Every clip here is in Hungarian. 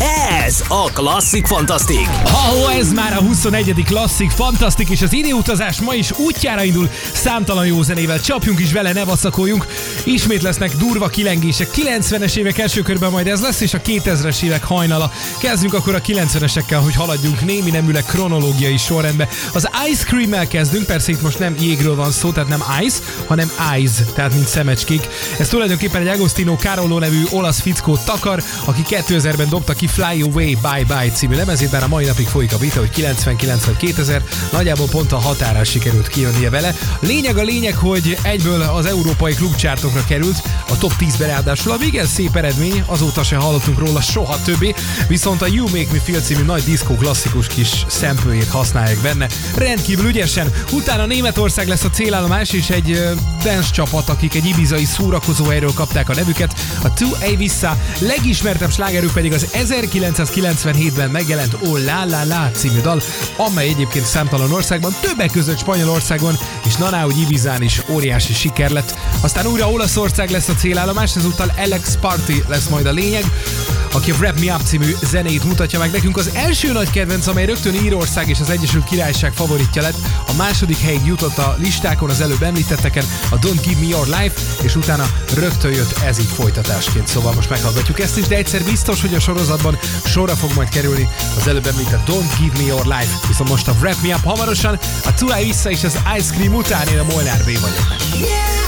Ez a Klasszik Fantasztik. Ha ez már a 21. klasszik, fantasztik, és az időutazás ma is útjára indul számtalan jó zenével. Csapjunk is vele, ne vasszakoljunk. Ismét lesznek durva kilengések. 90-es évek első körben majd ez lesz, és a 2000-es évek hajnala. Kezdjünk akkor a 90-esekkel, hogy haladjunk némi neműleg kronológiai sorrendbe. Az Ice Cream-mel kezdünk, persze itt most nem jégről van szó, tehát nem ice, hanem eyes, tehát mint szemecskék. Ez tulajdonképpen egy Agostino Carolo nevű olasz fickó takar, aki 2000-ben dobta ki Fly Away Bye Bye című lemezét, bár a mai napig folyik a vita, hogy 99 vagy 2000, nagyjából pont a határán sikerült kijönnie vele. Lényeg a lényeg, hogy egyből az európai klubcsártokra került, a top 10-be ráadásul, a igen szép eredmény, azóta se hallottunk róla soha többé, viszont a You Make Me Feel című nagy diszkó klasszikus kis szempőjét használják benne. Rendkívül ügyesen. Utána Németország lesz a célállomás, és egy dance csapat, akik egy ibizai szórakozóhelyről kapták a nevüket, a Two A Vissa, legismertebb slágerük pedig az 1997-ben megjelent Oh La La La című dal, amely egyébként számtalan országban, többek között Spanyolországon és Nanáugy Ibizán is óriási siker lett. Aztán újra Olaszország lesz a célállomás, ezúttal Alex Party lesz majd a lényeg, aki a Wrap Me Up című zenét mutatja meg nekünk. Az első nagy kedvenc, amely rögtön Írország és az Egyesült Királyság favoritja lett, a második helyig jutott a listákon az előbb említetteken, a Don't Give Me Your Life, és utána rögtön jött ez így folytatásként. Szóval most meghallgatjuk ezt is, de egyszer biztos, hogy a sorozatban sorra fog majd kerülni az előbb említett Don't Give Me Your Life, viszont most a Wrap Me Up hamarosan, a Tuai vissza és az Ice Cream után én a Molnár B vagyok. Yeah!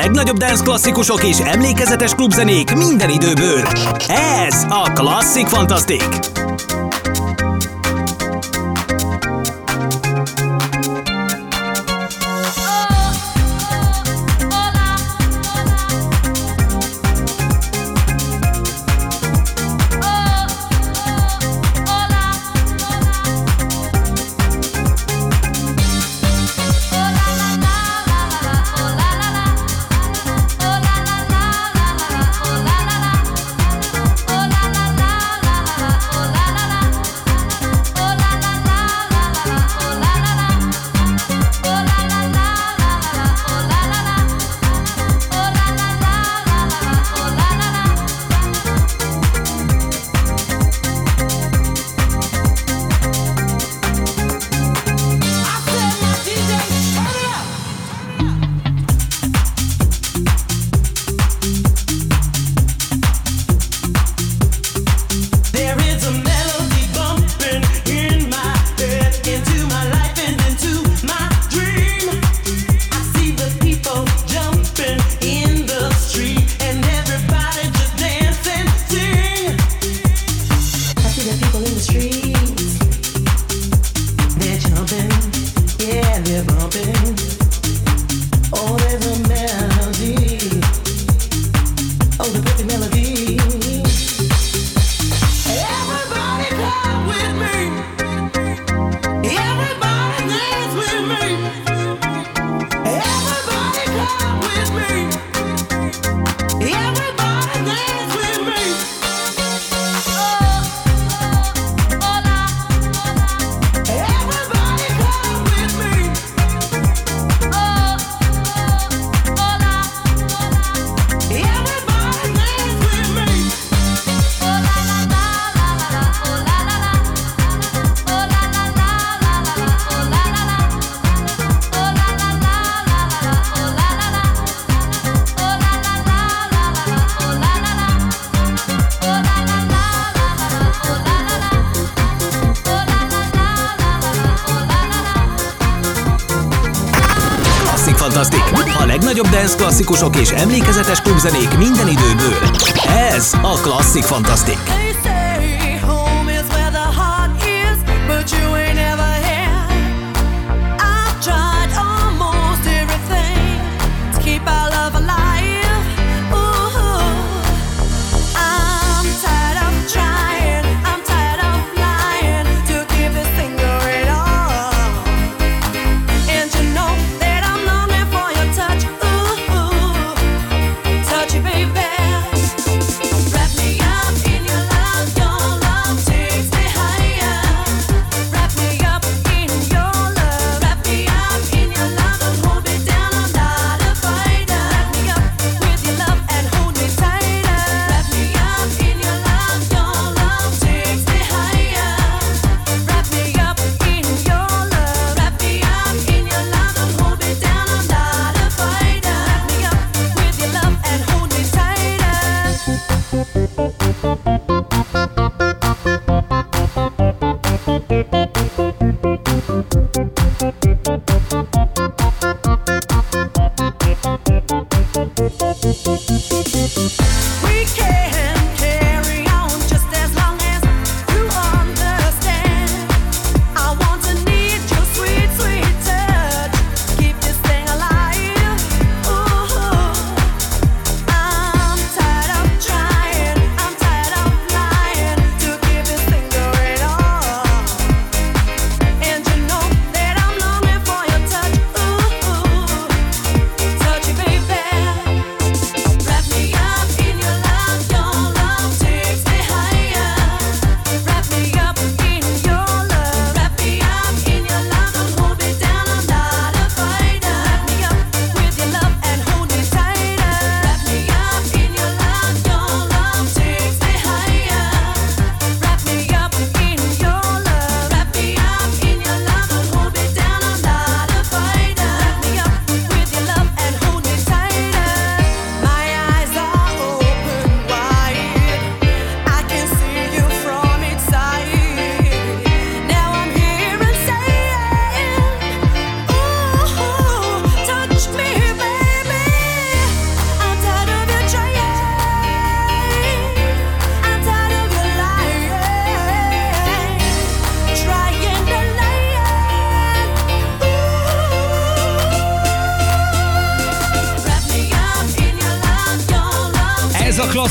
Legnagyobb dance klasszikusok és emlékezetes klubzenék minden időből. Ez a Classic Fantastic. Klasszikusok és emlékezetes klubzenék minden időből. Ez a Klasszik Fantasztik.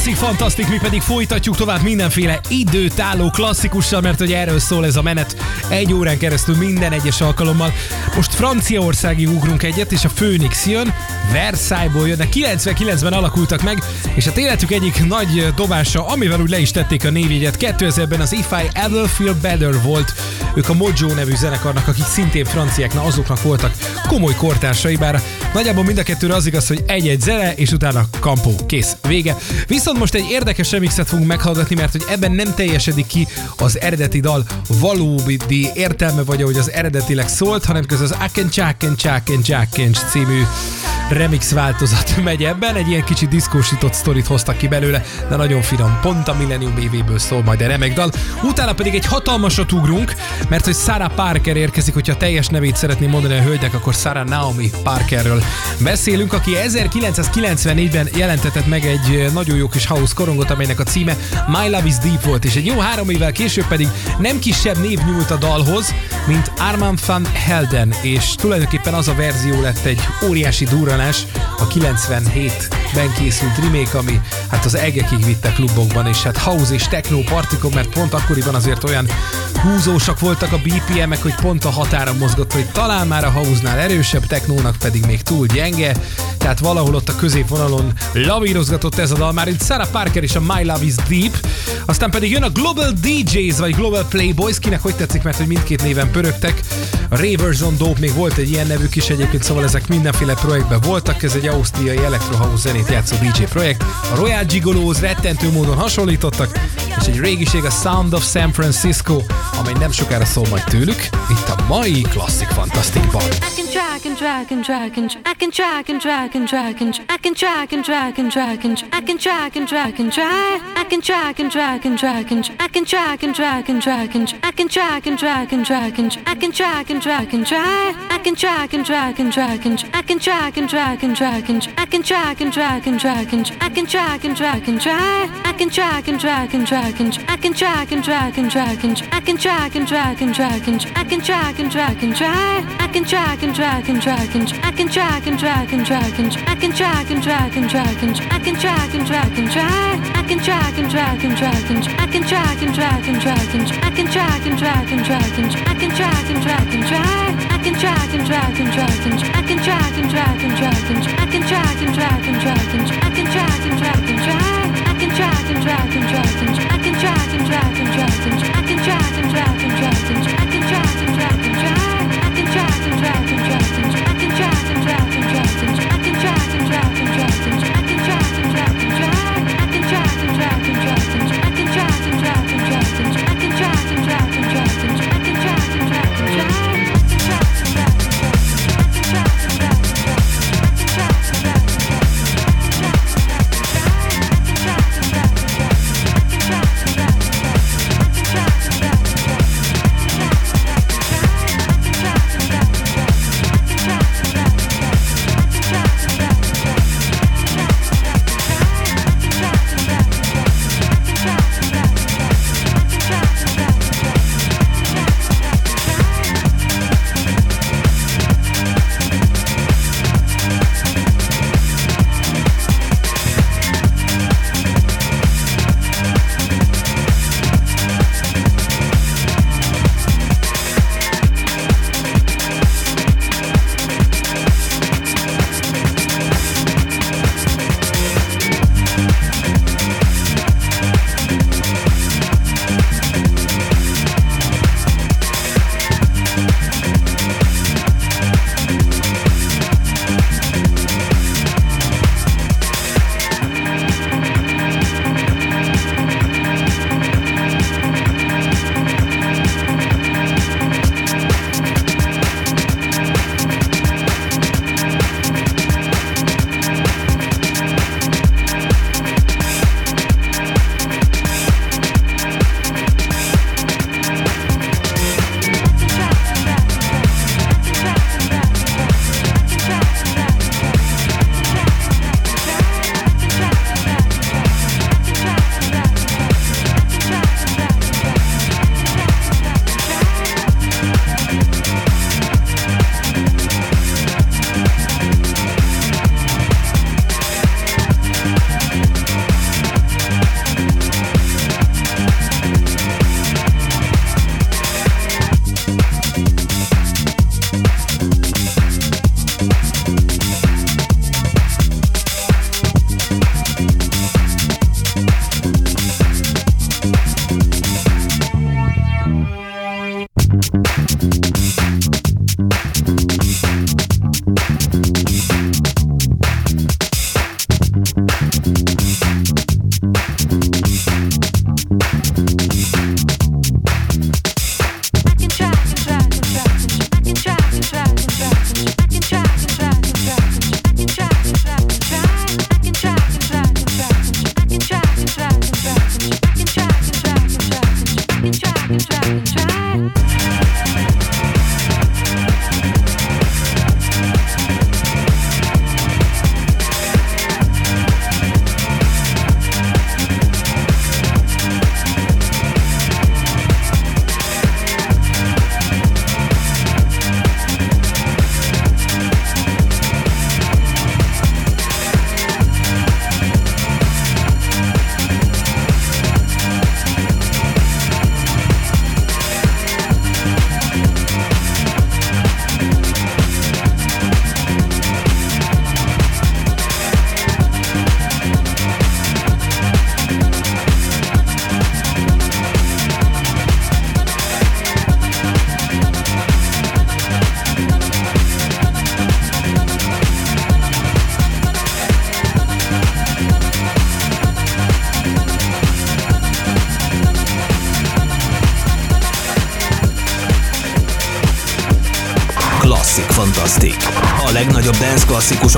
Klasszik, fantasztik, mi pedig folytatjuk tovább mindenféle időtálló klasszikussal, mert hogy erről szól ez a menet. Egy órán keresztül minden egyes alkalommal. Most Franciaországig ugrunk egyet, és a Phoenix jön, Versailles-ból jön, de 99-ben alakultak meg, és a életük egyik nagy dobása, amivel úgy le is tették a névjegyet, 2000-ben az If I Ever Feel Better volt, ők a Mojo nevű zenekarnak, akik szintén franciák, na azoknak voltak komoly kortársai, bár nagyjából mind a kettőre az igaz, hogy egy-egy zene, és utána kampó, kész, vége. Viszont most egy érdekes remixet fogunk meghallgatni, mert hogy ebben nem teljesedik ki az eredeti dal valódi értelme, vagy ahogy az eredetileg szólt, hanem közben az Aken Chaken Chaken Chaken című remix változat megy ebben, egy ilyen kicsi diszkósított sztorit hoztak ki belőle, de nagyon finom, pont a Millennium évéből szól majd a remek dal. Utána pedig egy hatalmasat ugrunk, mert hogy Sarah Parker érkezik, hogyha teljes nevét szeretném mondani a hölgynek, akkor Sarah Naomi Parkerről beszélünk, aki 1994-ben jelentetett meg egy nagyon jó kis house korongot, amelynek a címe My Love is Deep volt, és egy jó három évvel később pedig nem kisebb név nyúlt a dalhoz, mint Armand van Helden, és tulajdonképpen az a verzió lett egy óriási durranás, a 97-ben készült remake, ami hát az egekig vitte klubokban, és hát house és techno partikon, mert pont akkoriban azért olyan húzósak voltak a BPM-ek, hogy pont a határa mozgott, hogy talán már a house-nál erősebb, technónak pedig még túl gyenge, tehát valahol ott a középvonalon lavírozgatott ez a dal, már itt Sarah Parker és a My Love is Deep, aztán pedig jön a Global DJs, vagy Global Playboys, kinek hogy tetszik, mert hogy mindkét néven pörögtek. A Ravers on Dope még volt egy ilyen nevük is egyébként, szóval ezek mindenféle projektben voltak, ez egy ausztriai electrohouse zenét játszó DJ projekt. A Royal Gigolo's rettentő módon hasonlítottak, és egy régiség a Sound of San Francisco, amely nem sokára szól majd tőlük, itt a mai klasszik fantasztikban. I can drag and drag and drag and I can drag and drag and drag and I can drag and drag and drag I can drag and drag and drag and I can drag and drag and drag and I can drag and drag and drag and I can drag and drag and drag I can drag and drag and drag and I can drag and drag and drag and I can drag and drag and drag and I can drag and drag and drag I can drag and drag and drag and I can drag and drag and drag and I can drag and drag and drag and I can drag and drag and drag I can drag and drag and drag and I can drag and drag and drag and I can drag and drag and drag and I can drag and drag and drag I can drag and drag and drag and I can drag and drag and drag and I can drag and drag and drag and I can drag and drag and drag I can drag and drag and drag and I can drag and drag and drag and I can drag and drag and drag and I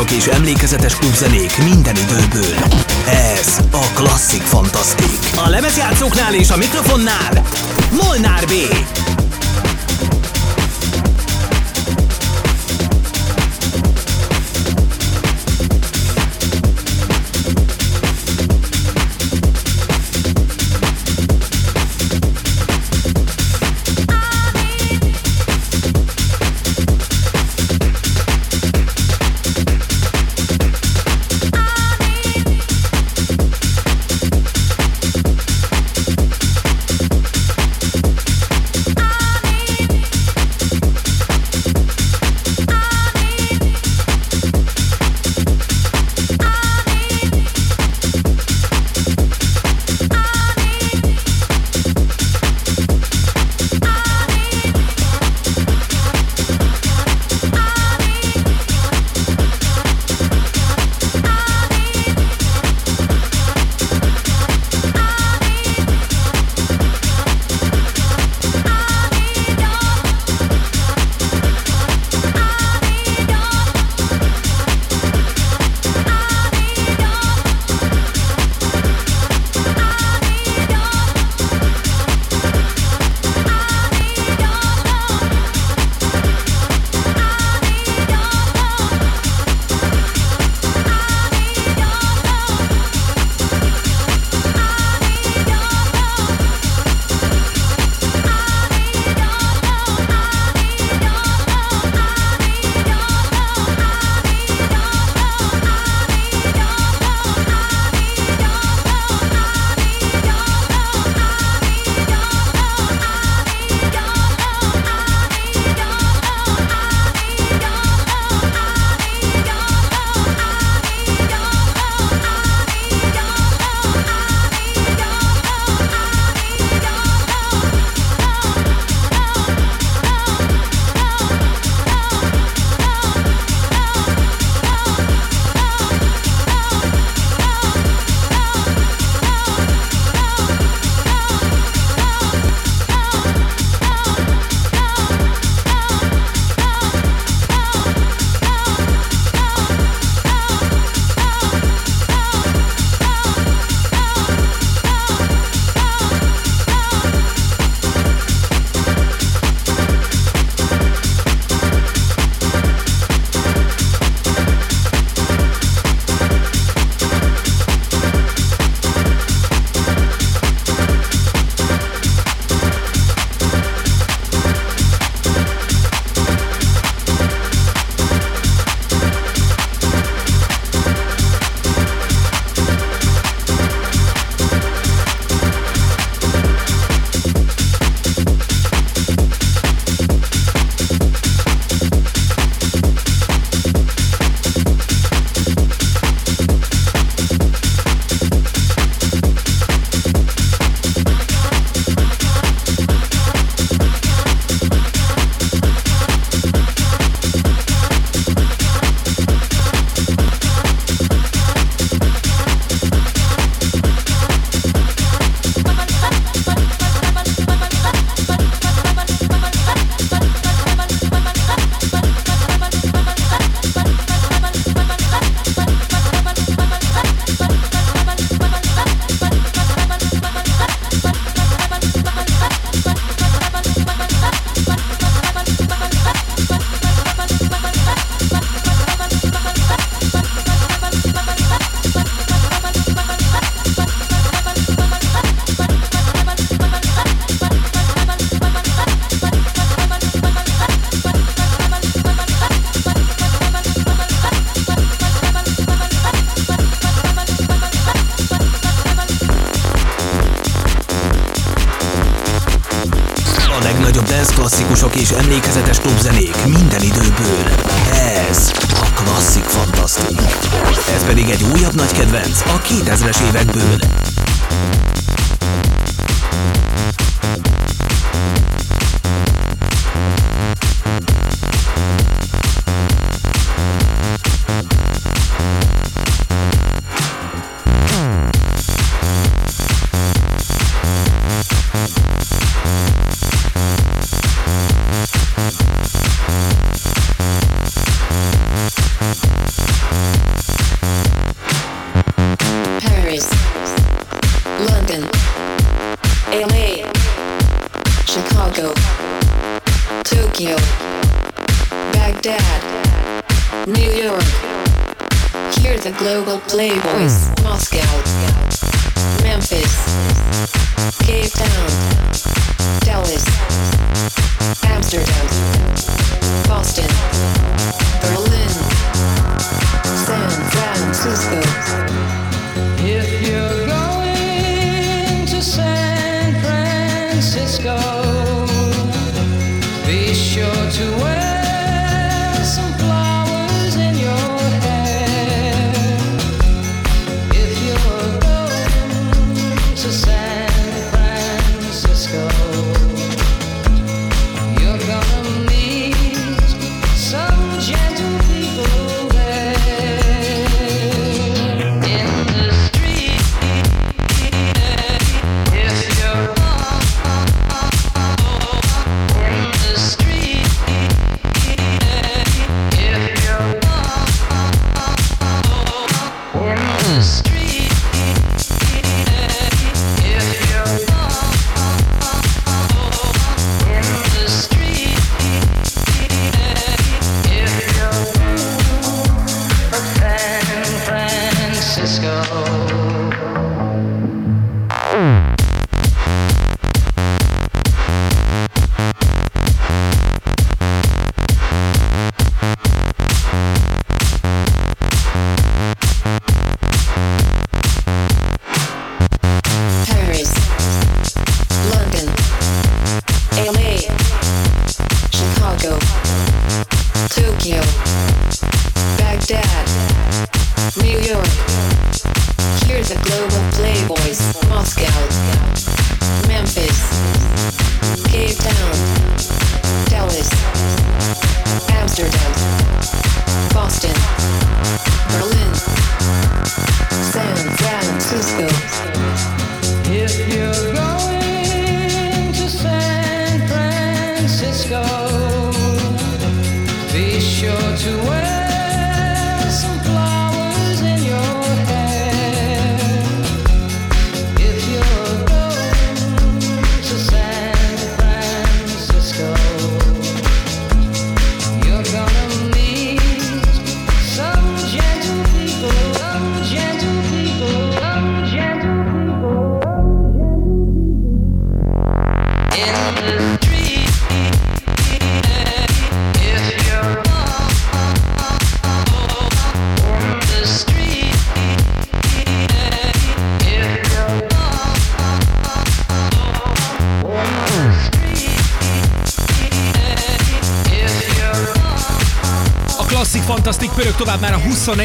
klasszikusok és emlékezetes klubzenék minden időből. Ez a Klasszik Fantasztik. A lemezjátszóknál és a mikrofonnál Molnár B.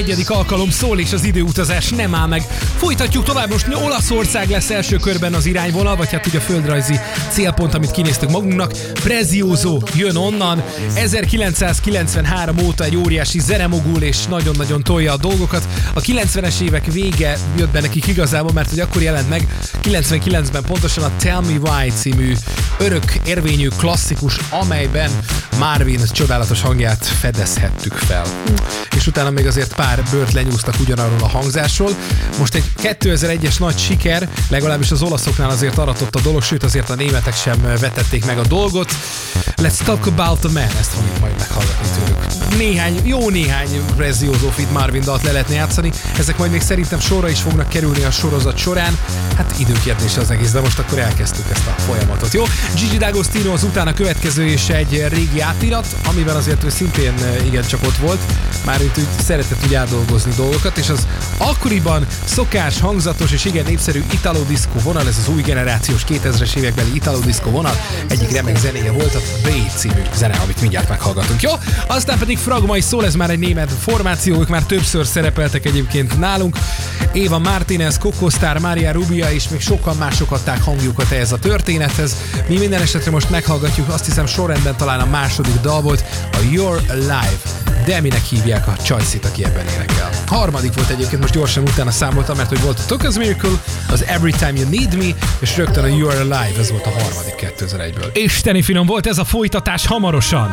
21. alkalom szól, és az időutazás nem áll meg. Folytatjuk tovább, most Olaszország lesz első körben az irányvonal, vagy hát ugye a földrajzi célpont, amit kinéztük magunknak. Prezioso jön onnan, 1993 óta egy óriási zenemogul, és nagyon-nagyon tolja a dolgokat. A 90-es évek vége jött be nekik igazából, mert hogy akkor jelent meg 99-ben pontosan a Tell Me Why című örök érvényű klasszikus, amelyben Marvin csodálatos hangját fedezhettük fel. És utána még azért pár bört lenyúztak ugyanarról a hangzásról. Most egy 2001-es nagy siker, legalábbis az olaszoknál azért aratott a dolog, sőt azért a németek sem vetették meg a dolgot. Let's talk about the man, ezt fogjuk majd meghallgatni tőlük. Néhány, jó néhány Prezioso Fit Marvin dalt le lehetne játszani, ezek majd még szerintem sorra is fognak kerülni a sorozat során. Hát időkérdése az egész, de most akkor elkezdtük ezt a folyamatot, jó? Gigi D'Agostino az utána következő és egy régi átirat, amiben azért ő szintén eh, igen csak ott volt, már itt úgy szeretett úgy átdolgozni dolgokat, és az akkoriban szokás, hangzatos és igen népszerű Italo Disco vonal, ez az új generációs 2000-es évekbeli Italo Disco vonal, egyik remek zenéje volt a B című zene, amit mindjárt meghallgatunk, jó? Aztán pedig Fragmai szól, ez már egy német formáció, ők már többször szerepeltek egyébként nálunk. Éva Martinez, Coco Star, Maria Rubia és még sokan mások adták hangjukat ehhez a történethez. Mi minden esetre most meghallgatjuk, azt hiszem sorrendben talán a második dal volt, a Your Live. Deminek hívják a Csajcit, aki ebben énekel. Harmadik volt egyébként, most gyorsan utána számoltam, mert hogy volt a Took Miracle, az Every Time You Need Me, és rögtön a You Are Alive, ez volt a harmadik 2001-ből. Isteni finom volt ez a folytatás hamarosan.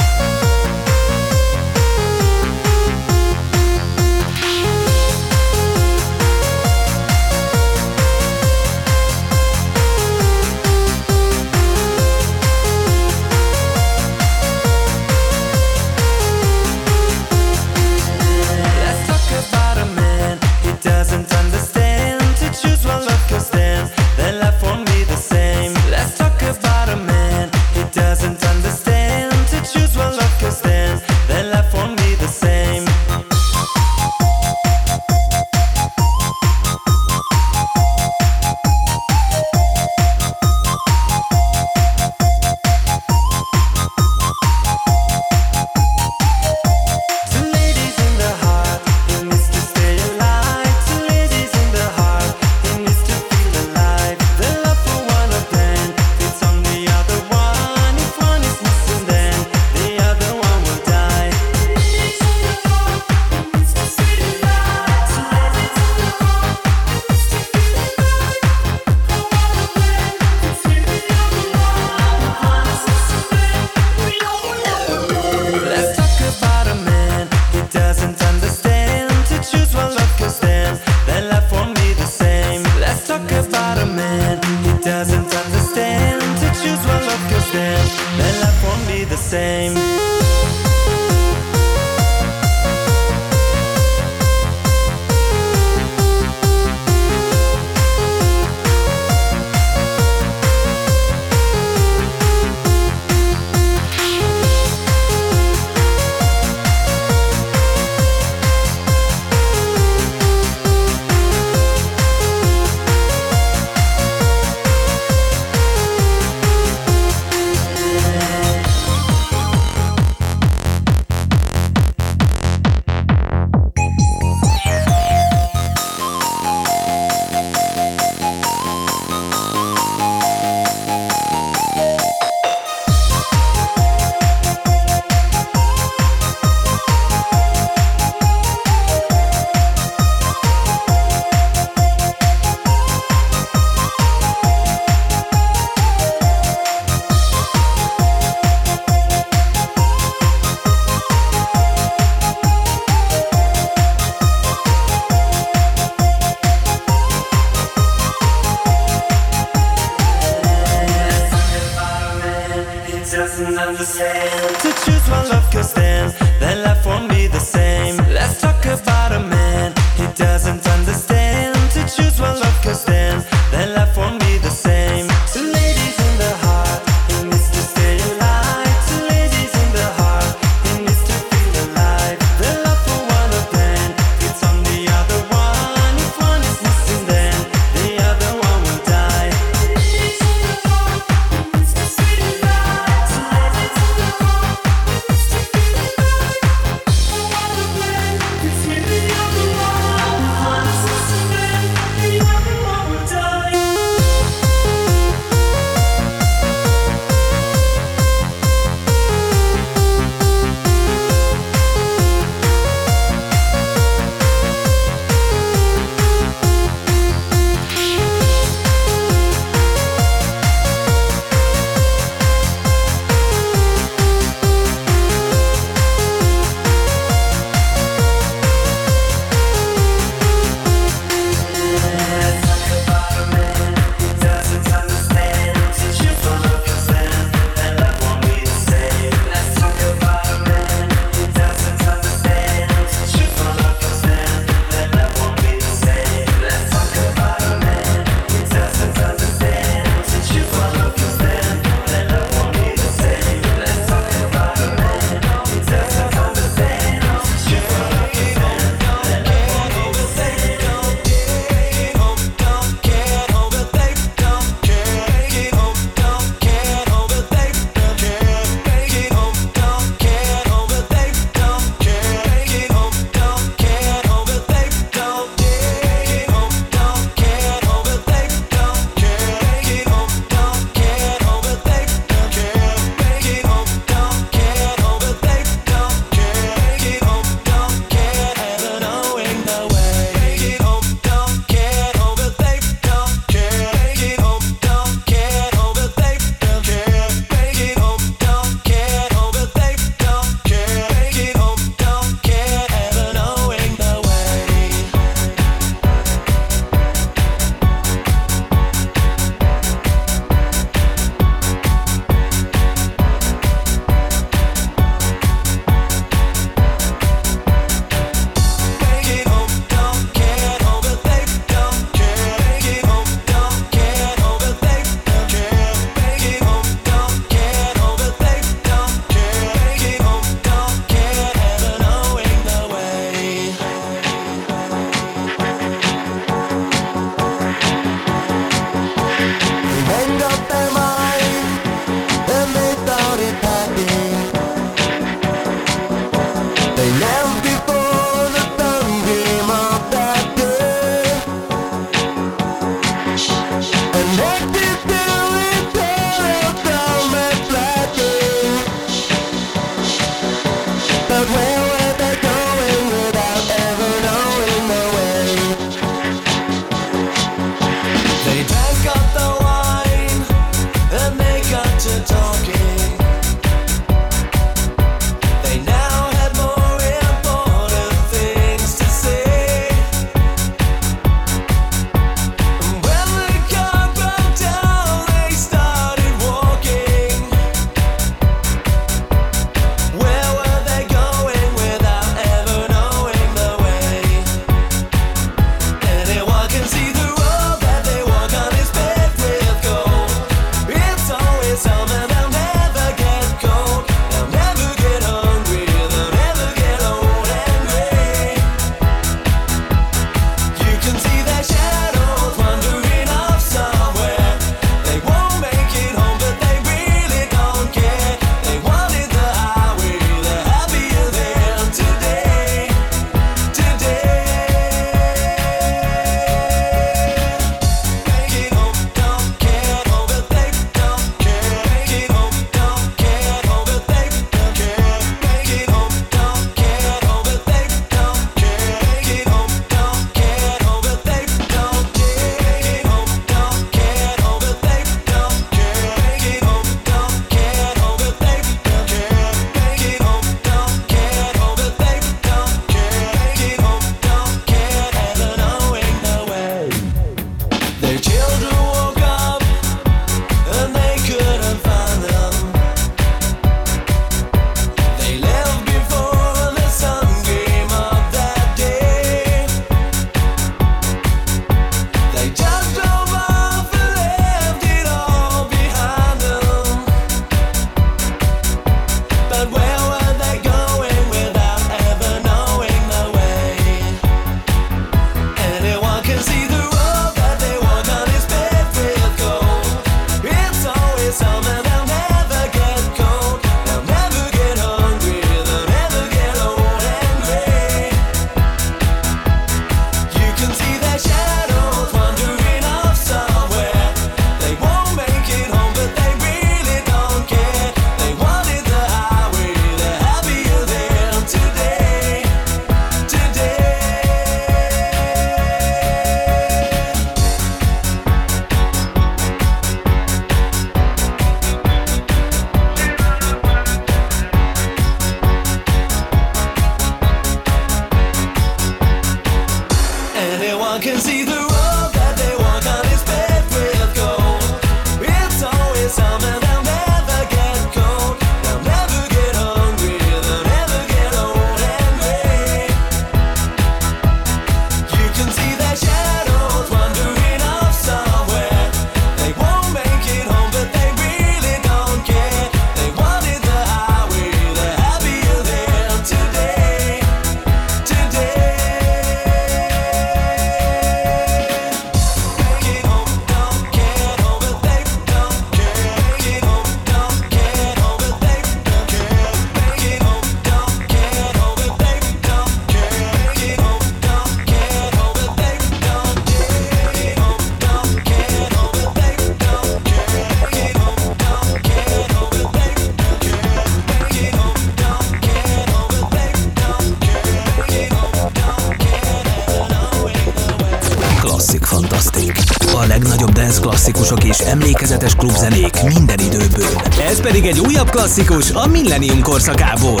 legnagyobb dance klasszikusok és emlékezetes klubzenék minden időből. Ez pedig egy újabb klasszikus a Millennium korszakából.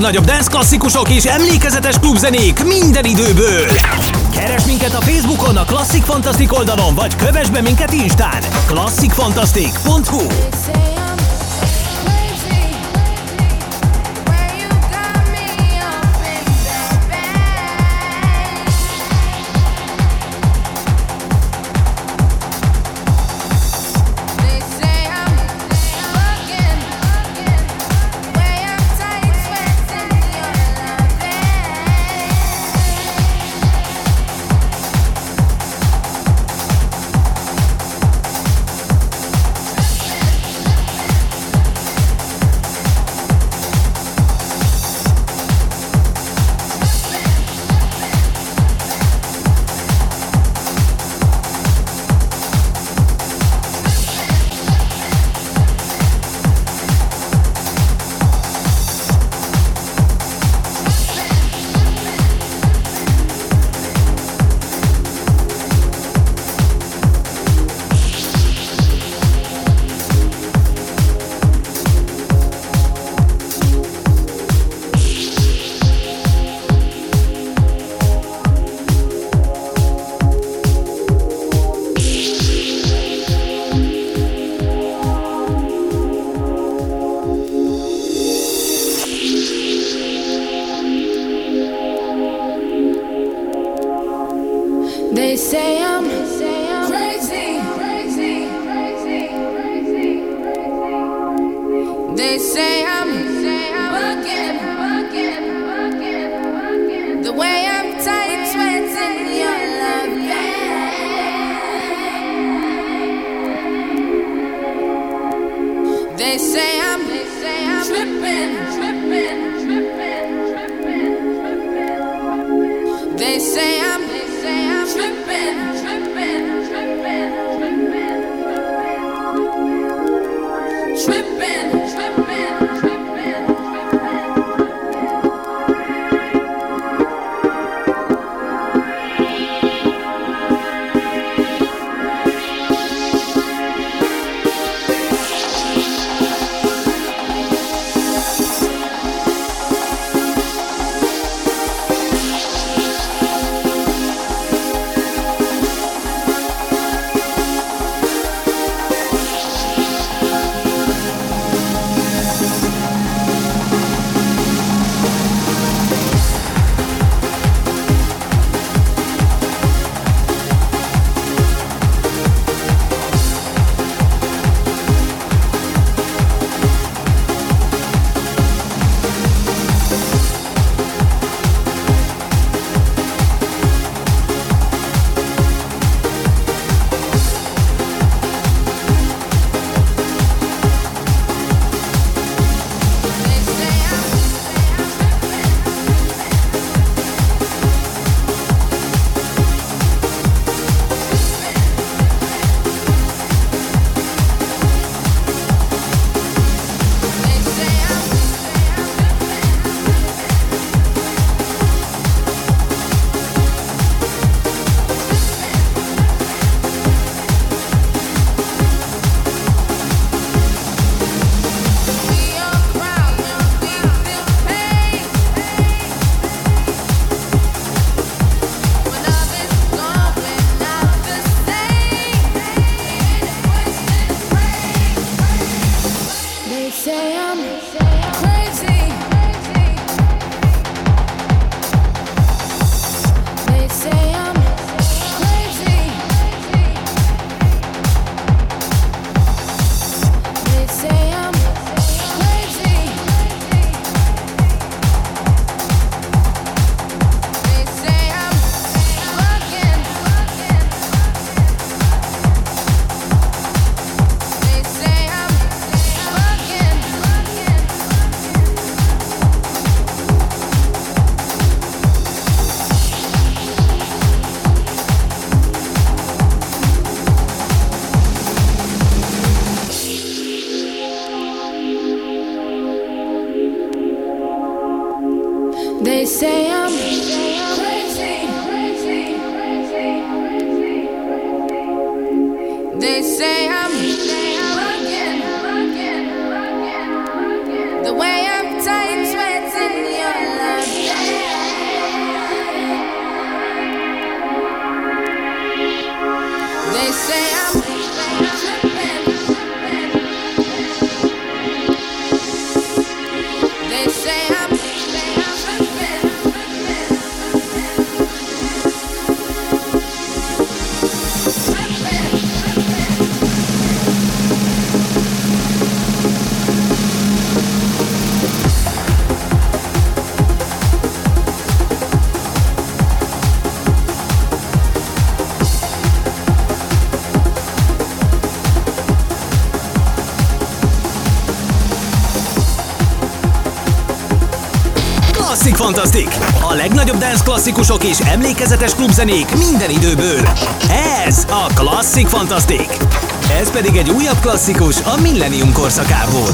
Legnagyobb dance klasszikusok és emlékezetes klubzenék minden időből. Keres minket a Facebookon a Klasszik Fantasztik oldalon, vagy kövess be minket Instán. klasszikfantasztik.hu They say I'm, they say I'm tripping, tripping. Fantasztik! A legnagyobb dance klasszikusok és emlékezetes klubzenék minden időből. Ez a Klasszik Fantasztik! Ez pedig egy újabb klasszikus a Millennium korszakából.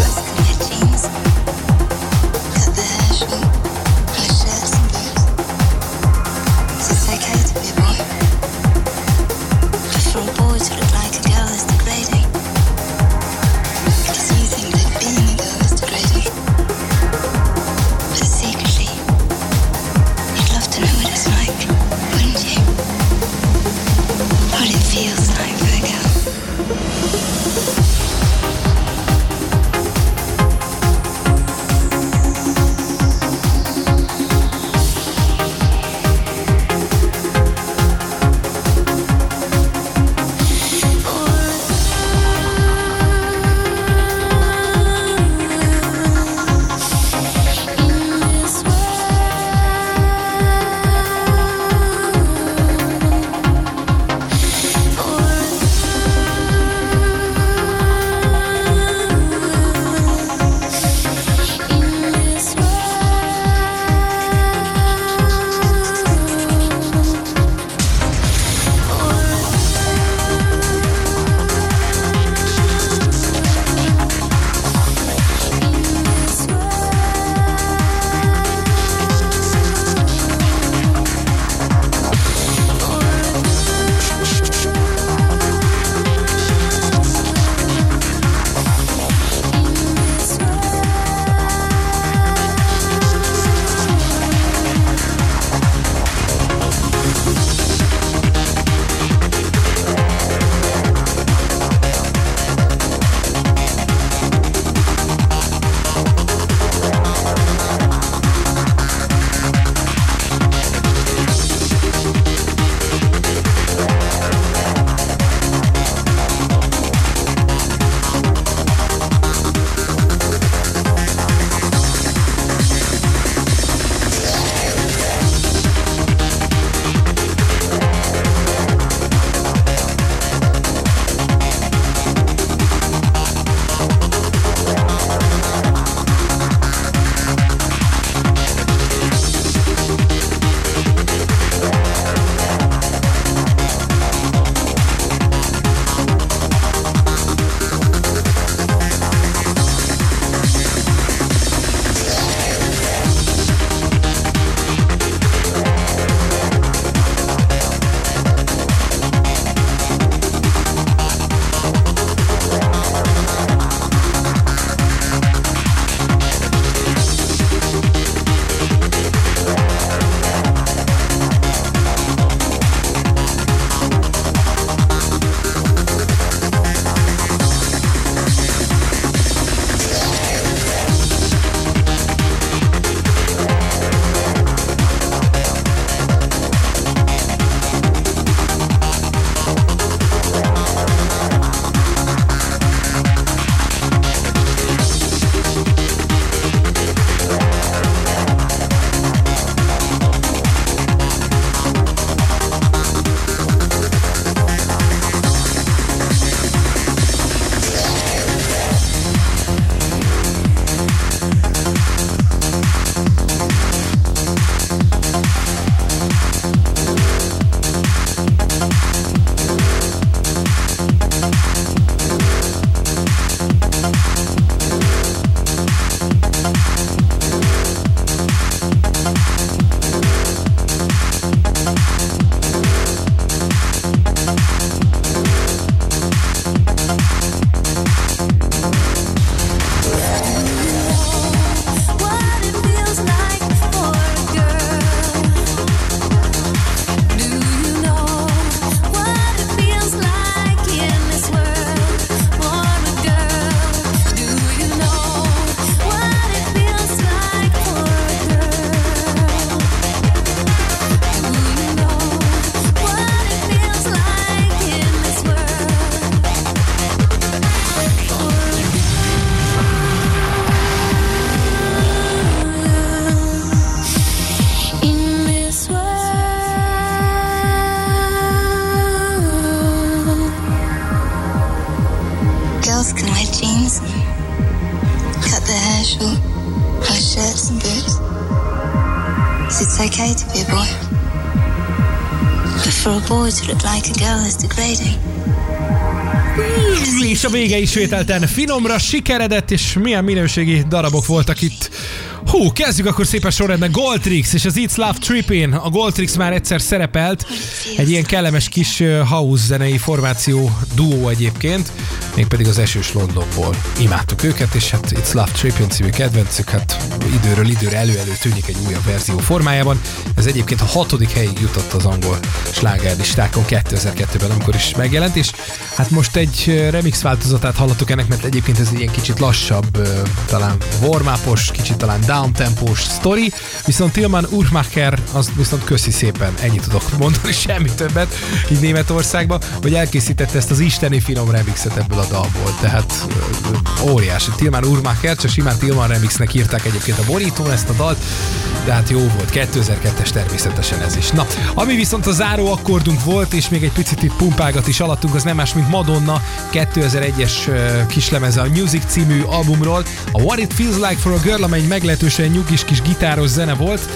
Is. És a vége ismételten finomra sikeredett, és milyen minőségi darabok voltak itt. Hú, kezdjük akkor szépen sorrendben. Goldtrix és az It's Love Trippin. A Goldtrix már egyszer szerepelt. Egy ilyen kellemes kis house zenei formáció duó egyébként, mégpedig az esős Londonból. Imádtuk őket, és hát It's Love Trippin című kedvencük, hát időről időre elő-elő tűnik egy újabb verzió formájában. Ez egyébként a hatodik helyig jutott az angol slágerlistákon 2002-ben, amikor is megjelent, és hát most egy remix változatát hallottuk ennek, mert egyébként ez ilyen kicsit lassabb, talán warm kicsit talán downtempós sztori, viszont Tilman Urmacher, az viszont köszi szépen, ennyit tudok mondani, semmi többet, így Németországban, hogy elkészítette ezt az isteni finom remixet ebből a dalból, tehát óriási. Tilman Urmacher, csak simán Tilman remixnek írták egyébként a borítón ezt a dalt, de hát jó volt, 2002-es természetesen ez is. Na, ami viszont a záró akkordunk volt, és még egy picit itt pumpágat is alattunk, az nem más, mint Madonna 2001-es ö, kislemeze a Music című albumról. A What It Feels Like for a Girl, amely egy meglehetősen nyugis kis gitáros zene volt,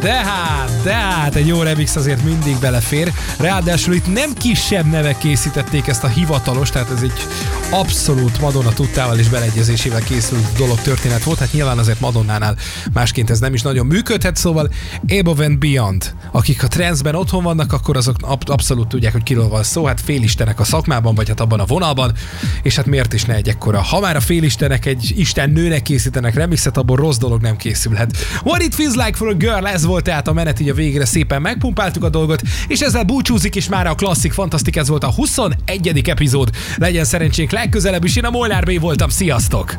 de hát, de hát egy jó remix azért mindig belefér. Ráadásul itt nem kisebb nevek készítették ezt a hivatalos, tehát ez egy abszolút Madonna tudtával és beleegyezésével készült dolog történet volt, hát nyilván azért Madonnánál másként ez nem is nagyon működhet, szóval Above and Beyond, akik a transzben otthon vannak, akkor azok ab- abszolút tudják, hogy kiről van szó, hát félistenek a szakmában, vagy hát abban a vonalban, és hát miért is ne egy ekkora. Ha már a félistenek egy isten nőnek készítenek remixet, abból rossz dolog nem készülhet. What it feels like for a girl, ez volt tehát a menet, így a végére szépen megpumpáltuk a dolgot, és ezzel búcsúzik, és már a klasszik fantasztik, ez volt a 21. epizód. Legyen szerencsénk legközelebb is, én a Molnár B voltam, sziasztok!